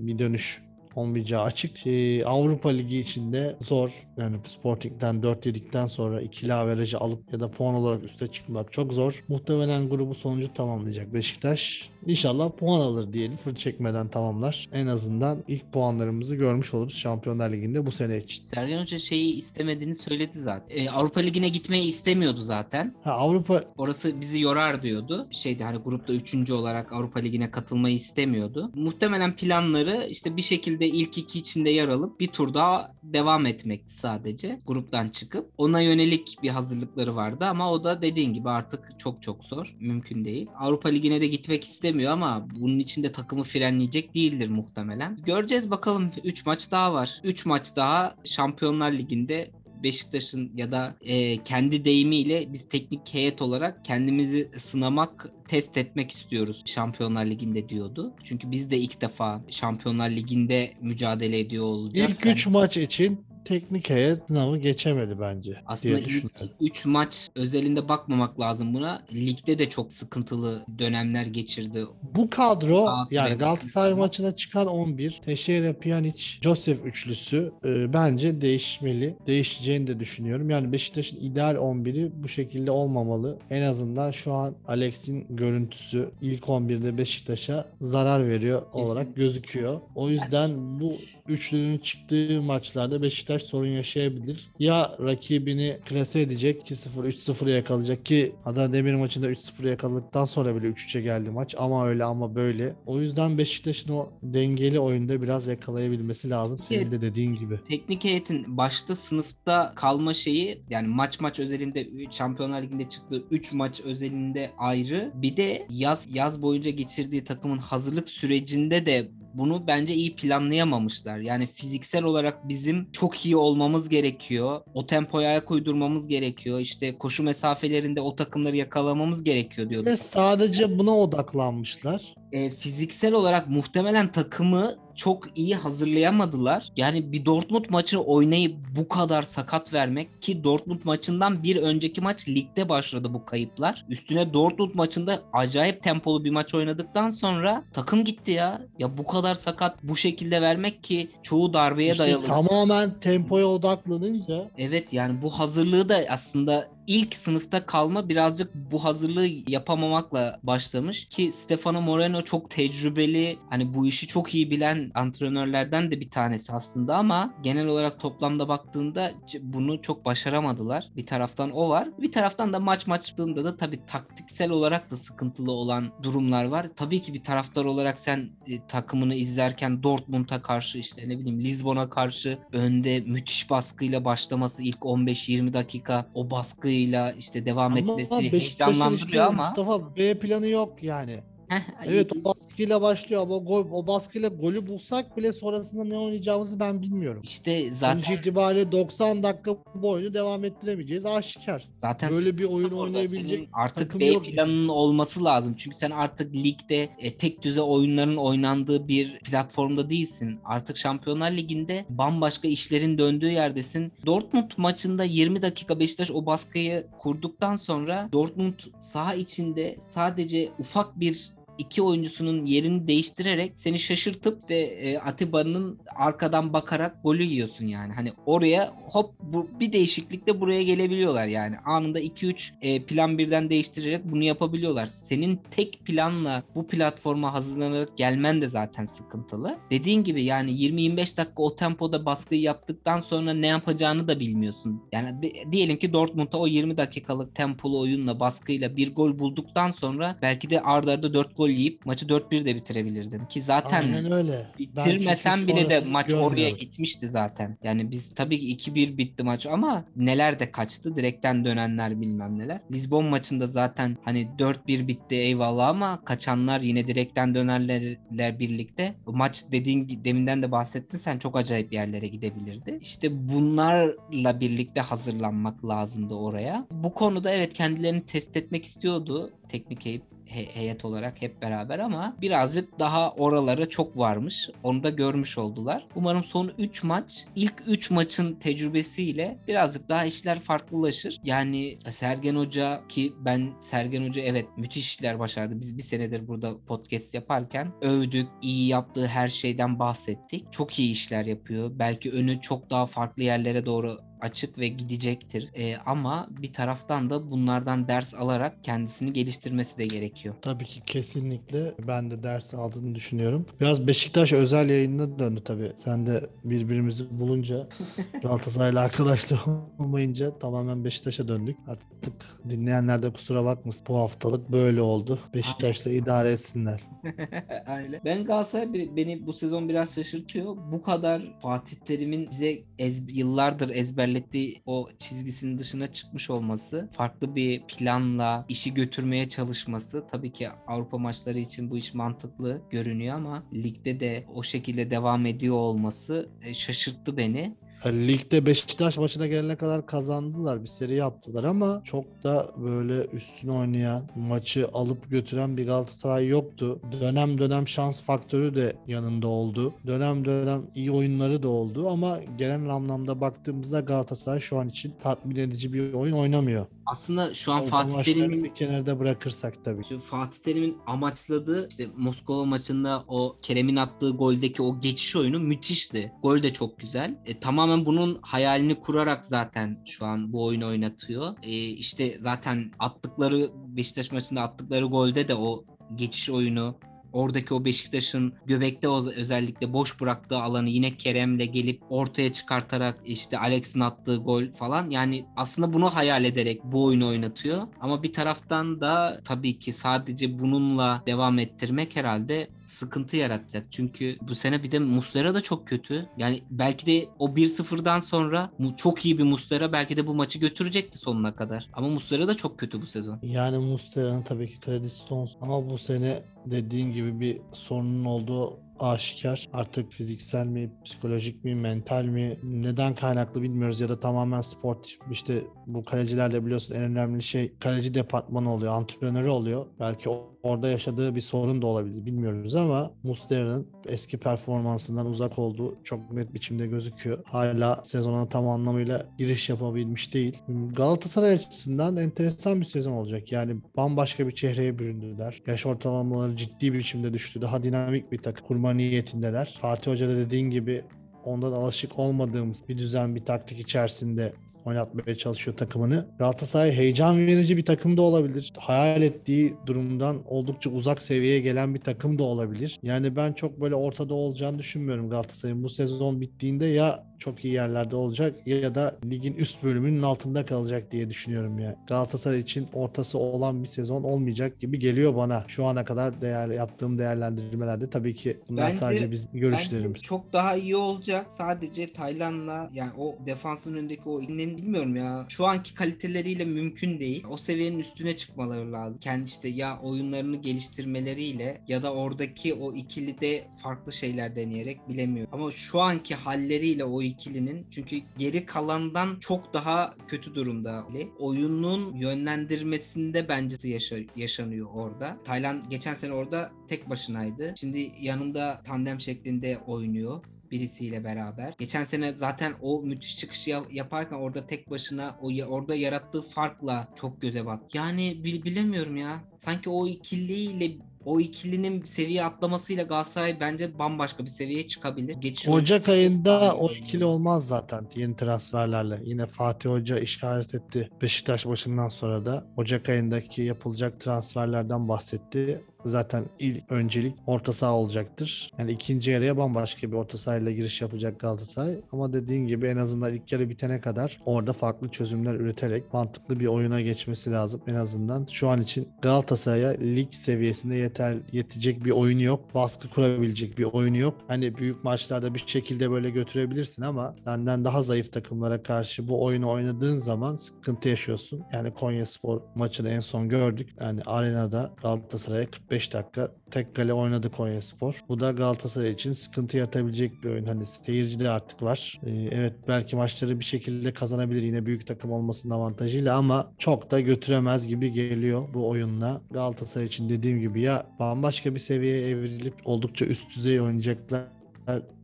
bir dönüş olmayacağı açık. Şey, Avrupa Ligi içinde zor. Yani Sporting'den 4 yedikten sonra ikili averajı alıp ya da puan olarak üste çıkmak çok zor. Muhtemelen grubu sonucu tamamlayacak Beşiktaş. İnşallah puan alır diyelim. Fır çekmeden tamamlar. En azından ilk puanlarımızı görmüş oluruz Şampiyonlar Ligi'nde bu sene için. Sergen Hoca şeyi istemediğini söyledi zaten. E, Avrupa Ligi'ne gitmeyi istemiyordu zaten. Ha, Avrupa Orası bizi yorar diyordu. Şeydi hani grupta üçüncü olarak Avrupa Ligi'ne katılmayı istemiyordu. Muhtemelen planları işte bir şekilde ilk iki içinde yer alıp bir tur daha devam etmekti sadece. Gruptan çıkıp. Ona yönelik bir hazırlıkları vardı ama o da dediğin gibi artık çok çok zor. Mümkün değil. Avrupa Ligi'ne de gitmek istemiyor ama bunun için de takımı frenleyecek değildir muhtemelen. Göreceğiz bakalım. 3 maç daha var. 3 maç daha Şampiyonlar Ligi'nde Beşiktaş'ın ya da e, kendi deyimiyle biz teknik heyet olarak kendimizi sınamak, test etmek istiyoruz Şampiyonlar Ligi'nde diyordu. Çünkü biz de ilk defa Şampiyonlar Ligi'nde mücadele ediyor olacağız. ilk 3 maç için teknik heyet sınavı geçemedi bence aslında ilk düşünüyorum. 3 maç özelinde bakmamak lazım buna. Ligde de çok sıkıntılı dönemler geçirdi. Bu kadro Galatasaray yani Galatasaray maçına çıkan 11 Teixeira, Pjanic, Josef üçlüsü e, bence değişmeli. Değişeceğini de düşünüyorum. Yani Beşiktaş'ın ideal 11'i bu şekilde olmamalı. En azından şu an Alex'in görüntüsü ilk 11'de Beşiktaş'a zarar veriyor olarak gözüküyor. O yüzden bu üçlünün çıktığı maçlarda Beşiktaş sorun yaşayabilir. Ya rakibini klase edecek 2-0 3-0 yakalayacak ki Adana Demir maçında 3-0 yakaladıktan sonra bile 3-3'e geldi maç ama öyle ama böyle. O yüzden Beşiktaş'ın o dengeli oyunda biraz yakalayabilmesi lazım. Senin de dediğin gibi. Teknik heyetin başta sınıfta kalma şeyi yani maç maç özelinde Şampiyonlar Ligi'nde çıktığı 3 maç özelinde ayrı. Bir de yaz yaz boyunca geçirdiği takımın hazırlık sürecinde de bunu bence iyi planlayamamışlar. Yani fiziksel olarak bizim çok iyi olmamız gerekiyor. O tempoya ayak uydurmamız gerekiyor. İşte koşu mesafelerinde o takımları yakalamamız gerekiyor diyordu. Ve sadece buna odaklanmışlar. e, fiziksel olarak muhtemelen takımı çok iyi hazırlayamadılar. Yani bir Dortmund maçı oynayıp bu kadar sakat vermek ki Dortmund maçından bir önceki maç ligde başladı bu kayıplar. Üstüne Dortmund maçında acayip tempolu bir maç oynadıktan sonra takım gitti ya. Ya bu kadar sakat bu şekilde vermek ki çoğu darbeye İşte dayalı. tamamen tempoya odaklanınca Evet yani bu hazırlığı da aslında ilk sınıfta kalma birazcık bu hazırlığı yapamamakla başlamış ki Stefano Moreno çok tecrübeli hani bu işi çok iyi bilen antrenörlerden de bir tanesi aslında ama genel olarak toplamda baktığında bunu çok başaramadılar. Bir taraftan o var. Bir taraftan da maç maçlığında da tabii taktiksel olarak da sıkıntılı olan durumlar var. Tabii ki bir taraftar olarak sen e, takımını izlerken Dortmund'a karşı işte ne bileyim Lizbon'a karşı önde müthiş baskıyla başlaması ilk 15-20 dakika o baskıyla işte devam ama etmesi heyecanlandırıyor ama Mustafa B planı yok yani. Heh, Evet o baskıyla başlıyor ama gol, o baskıyla golü bulsak bile sonrasında ne oynayacağımızı ben bilmiyorum. işte zaten Sonuç itibariyle 90 dakika bu oyunu devam ettiremeyeceğiz aşikar. zaten Böyle bir oyun oynayabilecek artık B yok. planının olması lazım. Çünkü sen artık ligde e, tek düze oyunların oynandığı bir platformda değilsin. Artık Şampiyonlar Ligi'nde bambaşka işlerin döndüğü yerdesin. Dortmund maçında 20 dakika Beşiktaş o baskıyı kurduktan sonra Dortmund saha içinde sadece ufak bir iki oyuncusunun yerini değiştirerek seni şaşırtıp de e, Atiba'nın arkadan bakarak golü yiyorsun yani. Hani oraya hop bu bir değişiklikle buraya gelebiliyorlar yani. Anında 2-3 e, plan birden değiştirerek bunu yapabiliyorlar. Senin tek planla bu platforma hazırlanarak gelmen de zaten sıkıntılı. Dediğin gibi yani 20-25 dakika o tempoda baskıyı yaptıktan sonra ne yapacağını da bilmiyorsun. Yani de- diyelim ki Dortmund'a o 20 dakikalık tempolu oyunla baskıyla bir gol bulduktan sonra belki de arda arda 4 gol gol yiyip maçı 4-1 de bitirebilirdin. Ki zaten Aynen öyle. Bitirmesen bile de maç oraya görmüyorum. gitmişti zaten. Yani biz tabii ki 2-1 bitti maç ama neler de kaçtı. Direkten dönenler bilmem neler. Lisbon maçında zaten hani 4-1 bitti eyvallah ama kaçanlar yine direkten dönerler birlikte. Bu maç dediğin deminden de bahsettin sen çok acayip yerlere gidebilirdi. İşte bunlarla birlikte hazırlanmak lazımdı oraya. Bu konuda evet kendilerini test etmek istiyordu teknik heyet he- heyet olarak hep beraber ama birazcık daha oralara çok varmış. Onu da görmüş oldular. Umarım son 3 maç ilk 3 maçın tecrübesiyle birazcık daha işler farklılaşır. Yani Sergen Hoca ki ben Sergen Hoca evet müthiş işler başardı. Biz bir senedir burada podcast yaparken övdük. iyi yaptığı her şeyden bahsettik. Çok iyi işler yapıyor. Belki önü çok daha farklı yerlere doğru açık ve gidecektir. Ee, ama bir taraftan da bunlardan ders alarak kendisini geliştirmesi de gerekiyor. Tabii ki kesinlikle ben de ders aldığını düşünüyorum. Biraz Beşiktaş özel yayınına döndü tabii. Sen de birbirimizi bulunca *laughs* Galatasaray'la arkadaşlık olmayınca tamamen Beşiktaş'a döndük. Artık dinleyenler de kusura bakmasın. Bu haftalık böyle oldu. Beşiktaş'la idare etsinler. *laughs* Öyle. Ben Galatasaray beni bu sezon biraz şaşırtıyor. Bu kadar Fatih Terim'in bize ez- yıllardır ezberlettiği o çizgisinin dışına çıkmış olması, farklı bir planla işi götürmeye çalışması tabii ki Avrupa maçları için bu iş mantıklı görünüyor ama ligde de o şekilde devam ediyor olması e, şaşırttı beni. Yani Ligde Beşiktaş maçına gelene kadar kazandılar. Bir seri yaptılar ama çok da böyle üstüne oynayan, maçı alıp götüren bir Galatasaray yoktu. Dönem dönem şans faktörü de yanında oldu. Dönem dönem iyi oyunları da oldu ama genel anlamda baktığımızda Galatasaray şu an için tatmin edici bir oyun oynamıyor. Aslında şu an O Fatih Terim'in bir kenarda bırakırsak tabii. Şimdi Fatih Terim'in amaçladığı işte Moskova maçında o Kerem'in attığı goldeki o geçiş oyunu müthişti. Gol de çok güzel. E, tamamen bunun hayalini kurarak zaten şu an bu oyunu oynatıyor. E, işte zaten attıkları Beşiktaş maçında attıkları golde de o geçiş oyunu Oradaki o Beşiktaş'ın göbekte özellikle boş bıraktığı alanı yine Kerem'le gelip ortaya çıkartarak işte Alex'in attığı gol falan yani aslında bunu hayal ederek bu oyunu oynatıyor. Ama bir taraftan da tabii ki sadece bununla devam ettirmek herhalde sıkıntı yaratacak. Çünkü bu sene bir de Muslera da çok kötü. Yani belki de o 1-0'dan sonra çok iyi bir Muslera belki de bu maçı götürecekti sonuna kadar. Ama Muslera da çok kötü bu sezon. Yani Muslera'nın tabii ki kredisi sonsuz. Ama bu sene dediğin gibi bir sorunun olduğu aşikar. Artık fiziksel mi, psikolojik mi, mental mi neden kaynaklı bilmiyoruz ya da tamamen sportif. İşte bu kalecilerle biliyorsun en önemli şey kaleci departmanı oluyor, antrenörü oluyor. Belki orada yaşadığı bir sorun da olabilir bilmiyoruz ama Muslera'nın eski performansından uzak olduğu çok net biçimde gözüküyor. Hala sezona tam anlamıyla giriş yapabilmiş değil. Galatasaray açısından enteresan bir sezon olacak. Yani bambaşka bir çehreye büründüler. Yaş ortalamaları ciddi bir biçimde düştü. Daha dinamik bir takım kurma niyetindeler. Fatih Hoca da dediğin gibi ondan alışık olmadığımız bir düzen, bir taktik içerisinde oynatmaya çalışıyor takımını. Galatasaray heyecan verici bir takım da olabilir. Hayal ettiği durumdan oldukça uzak seviyeye gelen bir takım da olabilir. Yani ben çok böyle ortada olacağını düşünmüyorum Galatasaray'ın. Bu sezon bittiğinde ya çok iyi yerlerde olacak ya da ligin üst bölümünün altında kalacak diye düşünüyorum ya. Galatasaray için ortası olan bir sezon olmayacak gibi geliyor bana. Şu ana kadar değer yaptığım değerlendirmelerde tabii ki bunlar Bence- sadece bizim görüşlerimiz. Bence çok daha iyi olacak. Sadece Tayland'la yani o defansın önündeki o ilinin bilmiyorum ya. Şu anki kaliteleriyle mümkün değil. O seviyenin üstüne çıkmaları lazım. Kendi işte ya oyunlarını geliştirmeleriyle ya da oradaki o ikilide farklı şeyler deneyerek bilemiyorum. Ama şu anki halleriyle o ikilinin çünkü geri kalandan çok daha kötü durumda. Oyunun yönlendirmesinde bence yaşa- yaşanıyor orada. Tayland geçen sene orada tek başınaydı. Şimdi yanında tandem şeklinde oynuyor birisiyle beraber. Geçen sene zaten o müthiş çıkışı ya- yaparken orada tek başına o orada yarattığı farkla çok göze bat. Yani bil- bilemiyorum ya. Sanki o ikiliyle o ikilinin seviye atlamasıyla Galatasaray bence bambaşka bir seviyeye çıkabilir. Geçiş Ocak ayında o ikili olmaz zaten yeni transferlerle. Yine Fatih Hoca işaret etti. Beşiktaş başından sonra da Ocak ayındaki yapılacak transferlerden bahsetti. Zaten ilk öncelik orta saha olacaktır. Yani ikinci yarıya bambaşka bir orta sahayla giriş yapacak Galatasaray. Ama dediğin gibi en azından ilk yarı bitene kadar orada farklı çözümler üreterek mantıklı bir oyuna geçmesi lazım en azından. Şu an için Galatasaray'a lig seviyesinde yeter yetecek bir oyunu yok. Baskı kurabilecek bir oyunu yok. Hani büyük maçlarda bir şekilde böyle götürebilirsin ama senden daha zayıf takımlara karşı bu oyunu oynadığın zaman sıkıntı yaşıyorsun. Yani Konya Spor maçını en son gördük. Yani arenada Galatasaray'a 45 dakika tek kale oynadı Konya Spor. Bu da Galatasaray için sıkıntı yaratabilecek bir oyun. Hani seyirci de artık var. Ee, evet belki maçları bir şekilde kazanabilir yine büyük takım olmasının avantajıyla ama çok da götüremez gibi geliyor bu oyunla. Galatasaray için dediğim gibi ya bambaşka bir seviyeye evrilip oldukça üst düzey oynayacaklar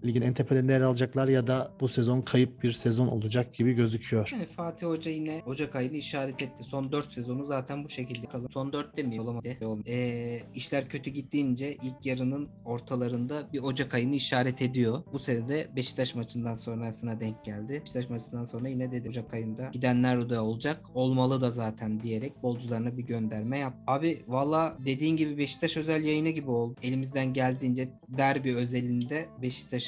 ligin en tepelerinde yer alacaklar ya da bu sezon kayıp bir sezon olacak gibi gözüküyor. Yani Fatih Hoca yine Ocak ayını işaret etti. Son 4 sezonu zaten bu şekilde kalır. Son 4 mi? Olamadı. Ee, işler kötü gittiğince ilk yarının ortalarında bir Ocak ayını işaret ediyor. Bu sene de Beşiktaş maçından sonrasına denk geldi. Beşiktaş maçından sonra yine dedi Ocak ayında gidenler de olacak. Olmalı da zaten diyerek bolcularına bir gönderme yap. Abi valla dediğin gibi Beşiktaş özel yayını gibi oldu. Elimizden geldiğince derbi özelinde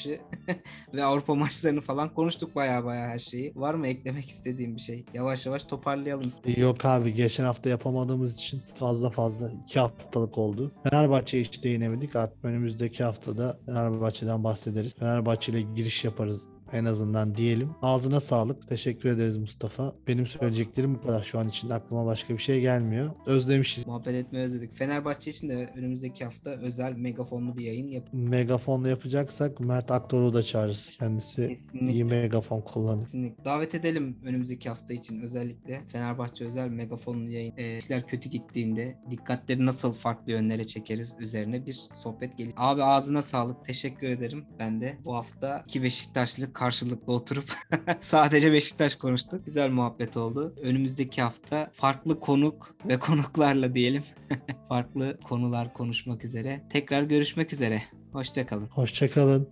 Beşiktaş'ı *laughs* ve Avrupa maçlarını falan konuştuk baya baya her şeyi. Var mı eklemek istediğim bir şey? Yavaş yavaş toparlayalım. Yok abi geçen hafta yapamadığımız için fazla fazla iki haftalık oldu. Fenerbahçe'ye hiç değinemedik. Artık önümüzdeki haftada Fenerbahçe'den bahsederiz. Fenerbahçe ile giriş yaparız en azından diyelim. Ağzına sağlık. Teşekkür ederiz Mustafa. Benim söyleyeceklerim bu kadar. Şu an için aklıma başka bir şey gelmiyor. Özlemişiz. Muhabbet etmeyi özledik. Fenerbahçe için de önümüzdeki hafta özel megafonlu bir yayın yap. Megafonla yapacaksak Mert Aktor'u da çağırırız. Kendisi Kesinlikle. iyi megafon kullanıyor. Kesinlikle. Davet edelim önümüzdeki hafta için özellikle Fenerbahçe özel megafonlu yayın. Ee, işler kötü gittiğinde dikkatleri nasıl farklı yönlere çekeriz üzerine bir sohbet gelir. Abi ağzına sağlık. Teşekkür ederim. Ben de bu hafta iki Beşiktaşlı karşılıklı oturup *laughs* sadece Beşiktaş konuştuk. Güzel muhabbet oldu. Önümüzdeki hafta farklı konuk ve *laughs* konuklarla diyelim *laughs* farklı konular konuşmak üzere. Tekrar görüşmek üzere. Hoşçakalın. Hoşçakalın.